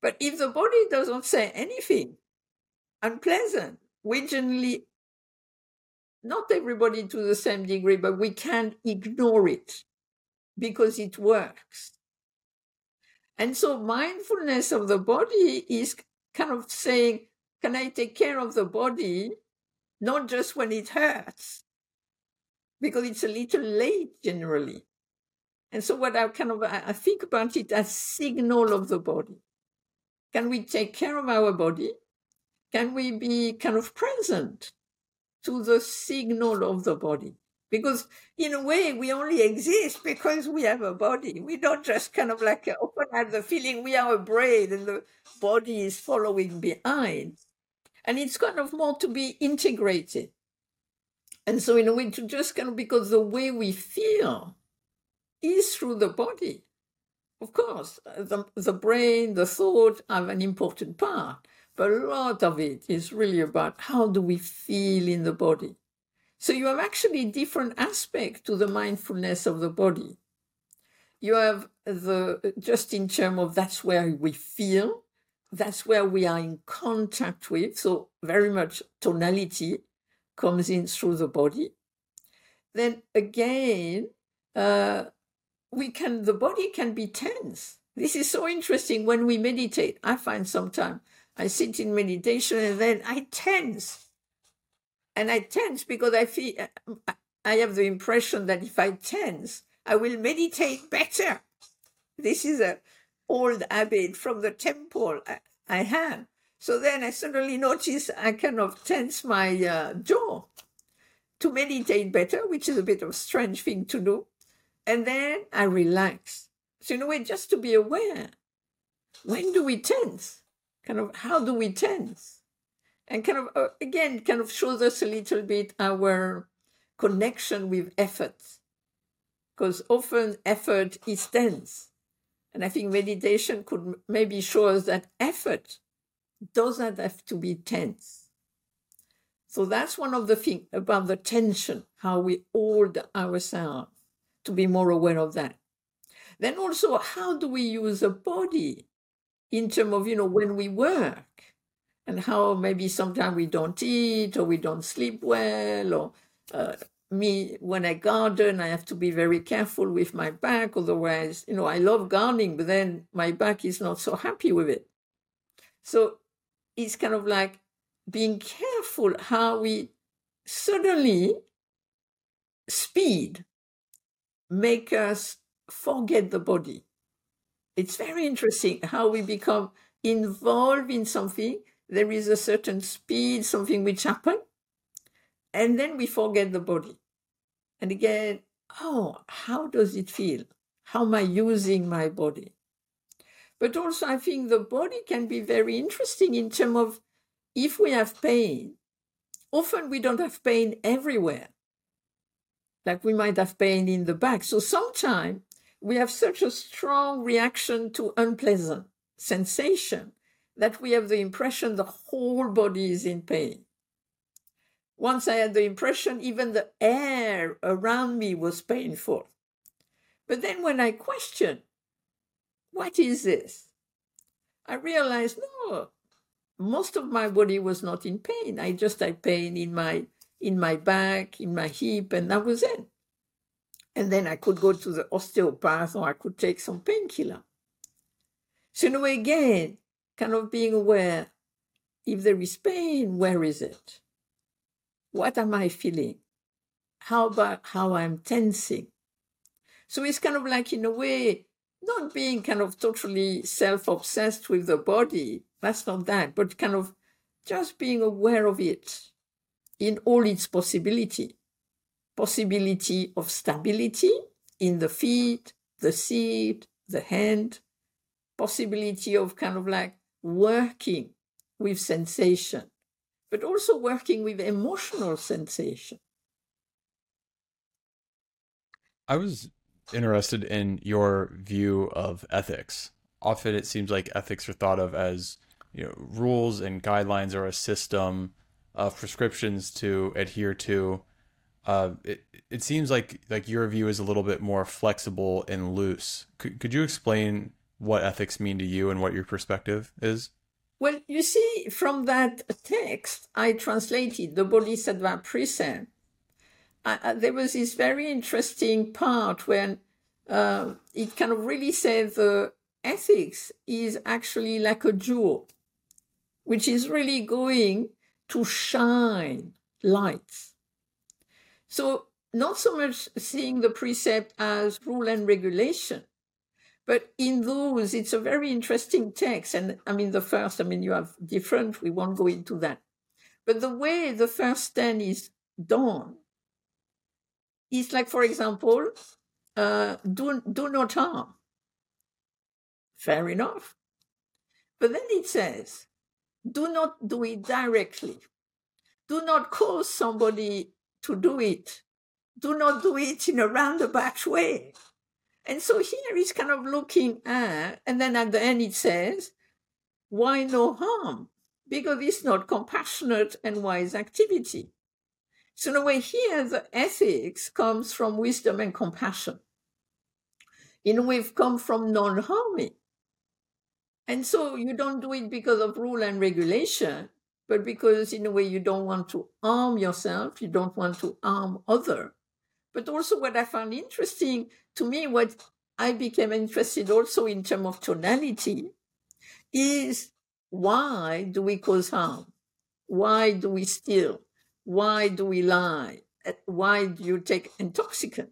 But if the body doesn't say anything unpleasant, we generally, not everybody to the same degree, but we can't ignore it because it works. And so mindfulness of the body is kind of saying, can I take care of the body, not just when it hurts, because it's a little late generally. And so what I kind of I think about it as signal of the body. Can we take care of our body? Can we be kind of present to the signal of the body? Because in a way, we only exist because we have a body. We don't just kind of like often have the feeling we are a brain and the body is following behind. And it's kind of more to be integrated. And so in a way to just kind of because the way we feel is through the body. Of course, the, the brain, the thought have an important part, but a lot of it is really about how do we feel in the body. So you have actually different aspects to the mindfulness of the body. You have the just in terms of that's where we feel, that's where we are in contact with. So very much tonality comes in through the body. Then again, uh, we can the body can be tense. This is so interesting when we meditate. I find sometimes I sit in meditation and then I tense and I tense because I feel I have the impression that if I tense, I will meditate better. This is a old habit from the temple I have. So then I suddenly notice I kind of tense my uh, jaw to meditate better, which is a bit of a strange thing to do. And then I relax. So in a way, just to be aware, when do we tense? Kind of, how do we tense? and kind of uh, again kind of shows us a little bit our connection with effort. Because often effort is tense. And i think meditation could maybe show us that effort doesn't have to be tense. So that's one of the things about the tension how we hold ourselves to be more aware of that. Then also how do we use the body in terms of you know when we work and how maybe sometimes we don't eat or we don't sleep well or uh, me when i garden i have to be very careful with my back otherwise you know i love gardening but then my back is not so happy with it. So it's kind of like being careful how we suddenly speed make us forget the body it's very interesting how we become involved in something there is a certain speed, something which happen, and then we forget the body. And again, oh, how does it feel? How am I using my body? But also, I think the body can be very interesting in terms of if we have pain, often we don't have pain everywhere. Like we might have pain in the back. So sometimes we have such a strong reaction to unpleasant sensation that we have the impression the whole body is in pain. Once I had the impression even the air around me was painful. But then when I questioned, what is this? I realized, no, most of my body was not in pain. I just had pain in my in my back, in my hip, and that was it. And then I could go to the osteopath or I could take some painkiller. So in a way, again, kind of being aware if there is pain, where is it? What am I feeling? How about how I'm tensing? So it's kind of like, in a way, not being kind of totally self obsessed with the body. That's not that, but kind of just being aware of it in all its possibility. Possibility of stability in the feet, the seat, the hand, possibility of kind of like working with sensation, but also working with emotional sensation. I was interested in your view of ethics. Often it seems like ethics are thought of as you know rules and guidelines or a system of prescriptions to adhere to. Uh, it it seems like like your view is a little bit more flexible and loose. Could could you explain what ethics mean to you and what your perspective is? Well, you see, from that text, I translated the Bodhisattva precept. Uh, there was this very interesting part when uh, it kind of really said the ethics is actually like a jewel, which is really going to shine lights. So, not so much seeing the precept as rule and regulation, but in those, it's a very interesting text. And I mean, the first, I mean, you have different, we won't go into that. But the way the first 10 is done is like, for example, uh, do, do not harm. Fair enough. But then it says, do not do it directly. Do not cause somebody to do it. Do not do it in a roundabout way. And so here he's kind of looking at, and then at the end it says, why no harm? Because it's not compassionate and wise activity. So in a way, here the ethics comes from wisdom and compassion. In a way, come from non-harming. And so you don't do it because of rule and regulation, but because in a way you don't want to harm yourself, you don't want to harm other. But also what I found interesting to me, what I became interested also in terms of tonality is why do we cause harm? Why do we steal? Why do we lie? Eh, why do you take intoxicant?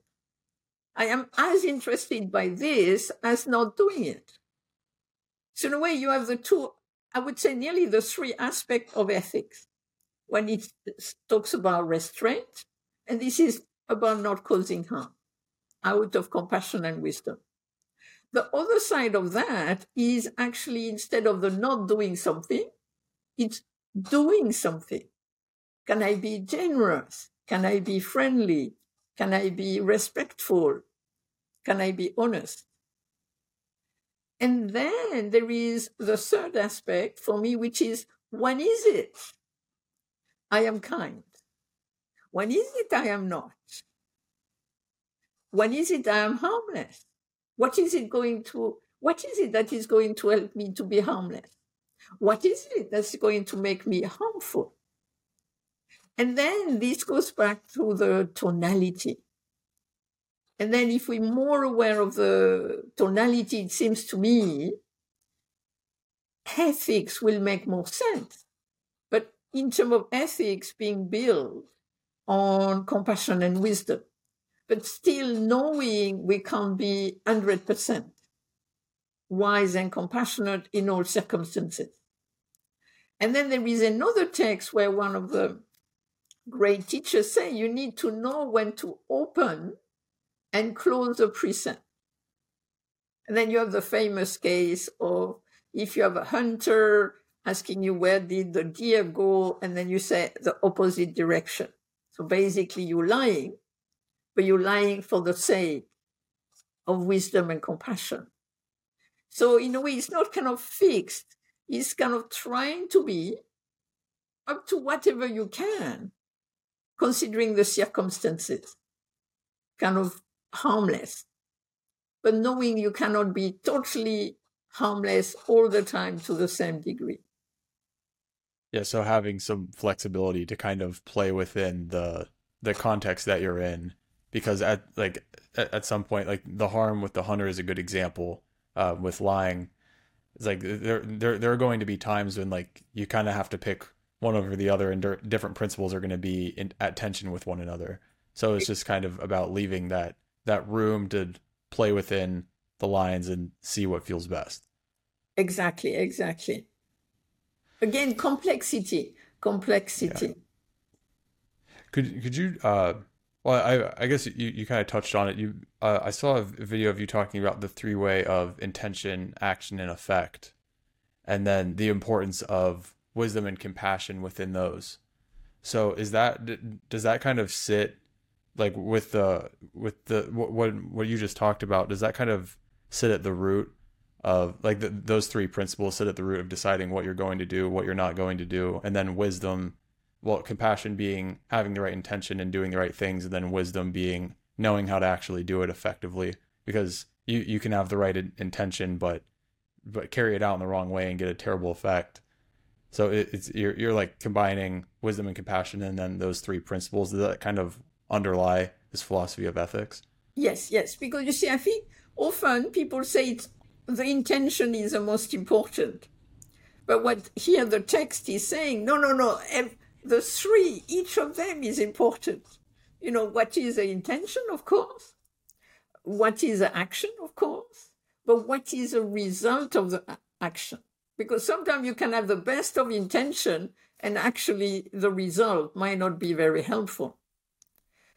I am as interested by this as not doing it. So in a way, you have the two, I would say nearly the three aspects of ethics when it talks about restraint. And this is about not causing harm out of compassion and wisdom. The other side of that is actually instead of the not doing something, it's doing something. Can I be generous? Can I be friendly? Can I be respectful? Can I be honest? And then there is the third aspect for me, which is when is it I am kind? When is it I am not? When is it I am harmless? What is it going to, what is it that is going to help me to be harmless? What is it that's going to make me harmful? And then this goes back to the tonality. And then if we're more aware of the tonality, it seems to me, ethics will make more sense. But in terms of ethics being built on compassion and wisdom, but still knowing we can't be 100% wise and compassionate in all circumstances. And then there is another text where one of the great teachers say you need to know when to open and close a precept. And then you have the famous case of if you have a hunter asking you where did the deer go, and then you say the opposite direction. So basically you're lying but you're lying for the sake of wisdom and compassion. So in a way, it's not kind of fixed. It's kind of trying to be up to whatever you can, considering the circumstances, kind of harmless, but knowing you cannot be totally harmless all the time to the same degree. Yeah, so having some flexibility to kind of play within the the context that you're in because at like at, at some point like the harm with the hunter is a good example uh, with lying. It's like there there there are going to be times when like you kind of have to pick one over the other and different principles are going to be in, at tension with one another. So it's just kind of about leaving that that room to play within the lines and see what feels best exactly exactly again complexity complexity yeah. could could you uh well, I I guess you, you kind of touched on it. You uh, I saw a video of you talking about the three way of intention, action, and effect, and then the importance of wisdom and compassion within those. So is that does that kind of sit like with the with the what what you just talked about? Does that kind of sit at the root of like the, those three principles sit at the root of deciding what you're going to do, what you're not going to do, and then wisdom. Well, compassion being having the right intention and doing the right things, and then wisdom being knowing how to actually do it effectively. Because you you can have the right intention, but but carry it out in the wrong way and get a terrible effect. So it, it's you're you're like combining wisdom and compassion, and then those three principles that kind of underlie this philosophy of ethics. Yes, yes, because you see, I think often people say it's the intention is the most important. But what here the text is saying, no, no, no, the three, each of them is important. You know, what is the intention, of course? What is the action, of course? But what is the result of the action? Because sometimes you can have the best of intention and actually the result might not be very helpful.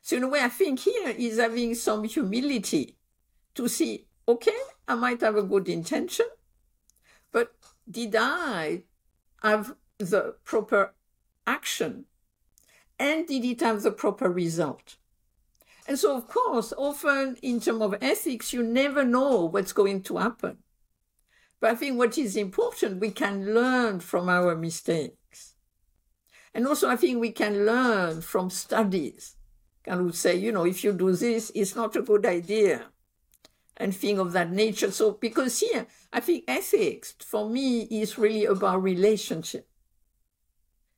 So in a way, I think here is having some humility to see, okay, I might have a good intention, but did I have the proper action? And did it have the proper result? And so, of course, often in terms of ethics, you never know what's going to happen. But I think what is important, we can learn from our mistakes. And also, I think we can learn from studies. Can we say, you know, if you do this, it's not a good idea and thing of that nature. So, because here, I think ethics for me is really about relationship.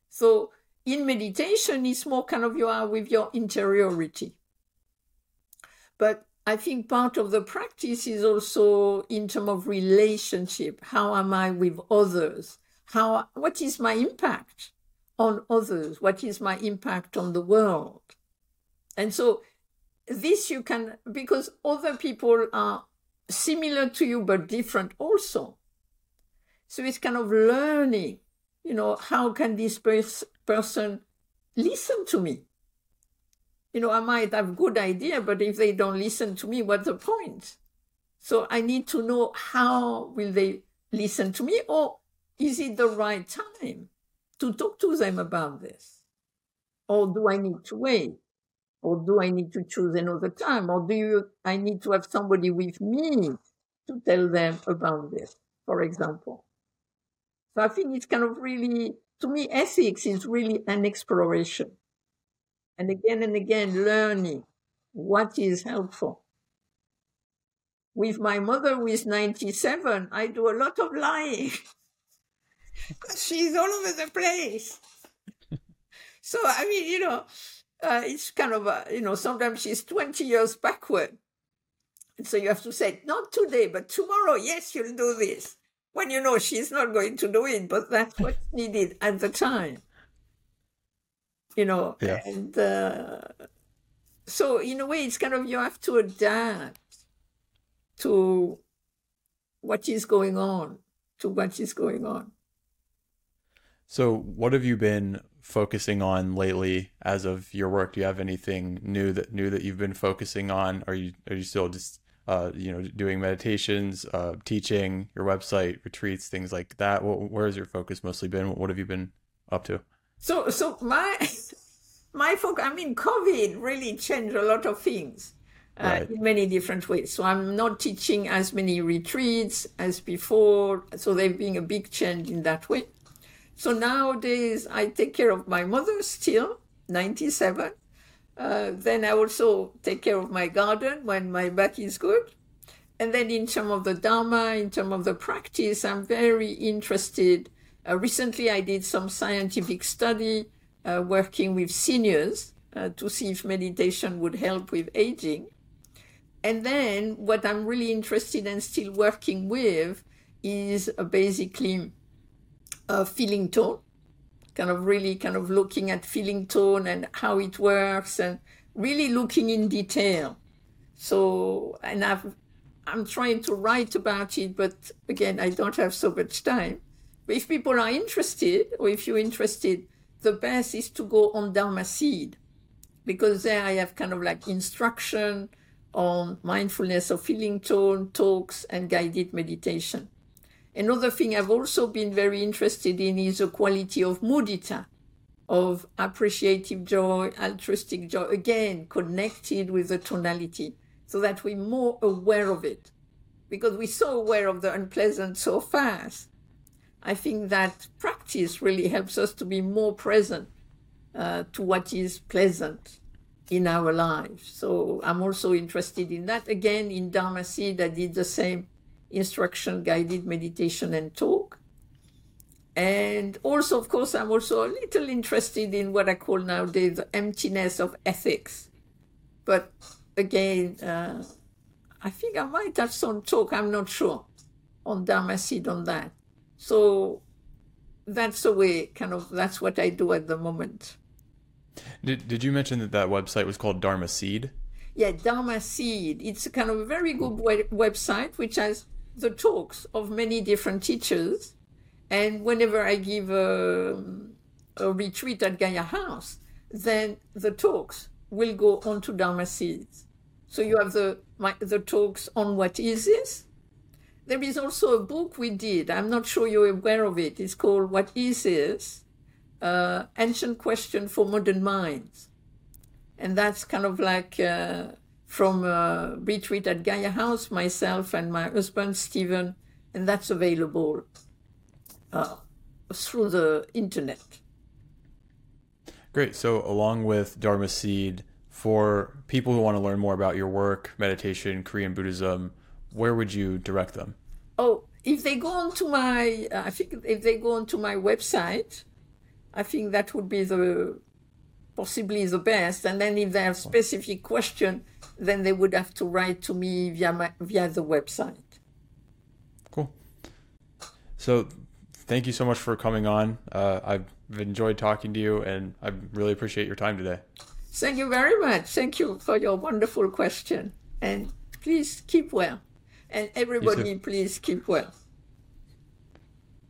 So, in meditation, it's more kind of you are with your interiority. But I think part of the practice is also in terms of relationship. How am I with others? How, what is my impact on others? What is my impact on the world? And so this you can because other people are similar to you but different also. So it's kind of learning you know how can this pers- person listen to me? You know i might have good idea but if they don't listen to me what's the point? So i need to know how will they listen to me or is it the right time to talk to them about this? Or do i need to wait or do I need to choose another time? Or do you, I need to have somebody with me to tell them about this, for example? So I think it's kind of really, to me, ethics is really an exploration. And again and again, learning what is helpful. With my mother, who is 97, I do a lot of lying. because she's all over the place. so, I mean, you know, uh, it's kind of a, you know, sometimes she's 20 years backward. And so you have to say, not today, but tomorrow, yes, you'll do this. When you know she's not going to do it, but that's what's needed at the time. You know, yeah. and uh, so in a way, it's kind of you have to adapt to what is going on, to what is going on. So, what have you been focusing on lately as of your work? Do you have anything new that new that you've been focusing on? Are you are you still just uh, you know doing meditations, uh, teaching, your website, retreats, things like that? What, where has your focus mostly been? What have you been up to? So so my my focus. I mean, COVID really changed a lot of things. Uh, right. in many different ways. So I'm not teaching as many retreats as before. So there's been a big change in that way. So nowadays, I take care of my mother still, 97. Uh, then I also take care of my garden when my back is good. And then in terms of the Dharma, in terms of the practice, I'm very interested. Uh, recently, I did some scientific study uh, working with seniors uh, to see if meditation would help with aging. And then what I'm really interested in still working with is uh, basically uh, feeling tone, kind of really kind of looking at feeling tone and how it works and really looking in detail. So, and I've, I'm trying to write about it, but again, I don't have so much time. But if people are interested, or if you're interested, the best is to go on Dharma Seed, because there I have kind of like instruction on mindfulness of feeling tone, talks, and guided meditation. Another thing I've also been very interested in is the quality of mudita, of appreciative joy, altruistic joy, again, connected with the tonality, so that we're more aware of it. because we're so aware of the unpleasant so fast. I think that practice really helps us to be more present uh, to what is pleasant in our lives. So I'm also interested in that. Again, in Dharma Seed, I did the same instruction, guided meditation, and talk. And also, of course, I'm also a little interested in what I call nowadays the emptiness of ethics. But again, uh, I think I might have some talk, I'm not sure, on Dharma Seed on that. So that's the way, kind of, that's what I do at the moment. Did, did you mention that that website was called Dharma Seed? Yeah, Dharma Seed. It's a kind of a very good web- website which has the talks of many different teachers. And whenever I give a, a retreat at Gaia House, then the talks will go onto Dharma Seeds. So you have the my, the talks on what is this. There is also a book we did. I'm not sure you're aware of it. It's called What Is This? uh, ancient question for modern minds. And that's kind of like uh, from a retreat at Gaia House, myself and my husband, Stephen, and that's available uh, through the internet. Great. So, along with Dharma Seed, for people who want to learn more about your work, meditation, Korean Buddhism, where would you direct them? Oh, if they go onto my, I think if they go onto my website, I think that would be the possibly the best. And then if they have specific question, then they would have to write to me via my, via the website. Cool. So thank you so much for coming on. Uh, I've enjoyed talking to you, and I really appreciate your time today. Thank you very much. Thank you for your wonderful question. And please keep well. And everybody, please keep well.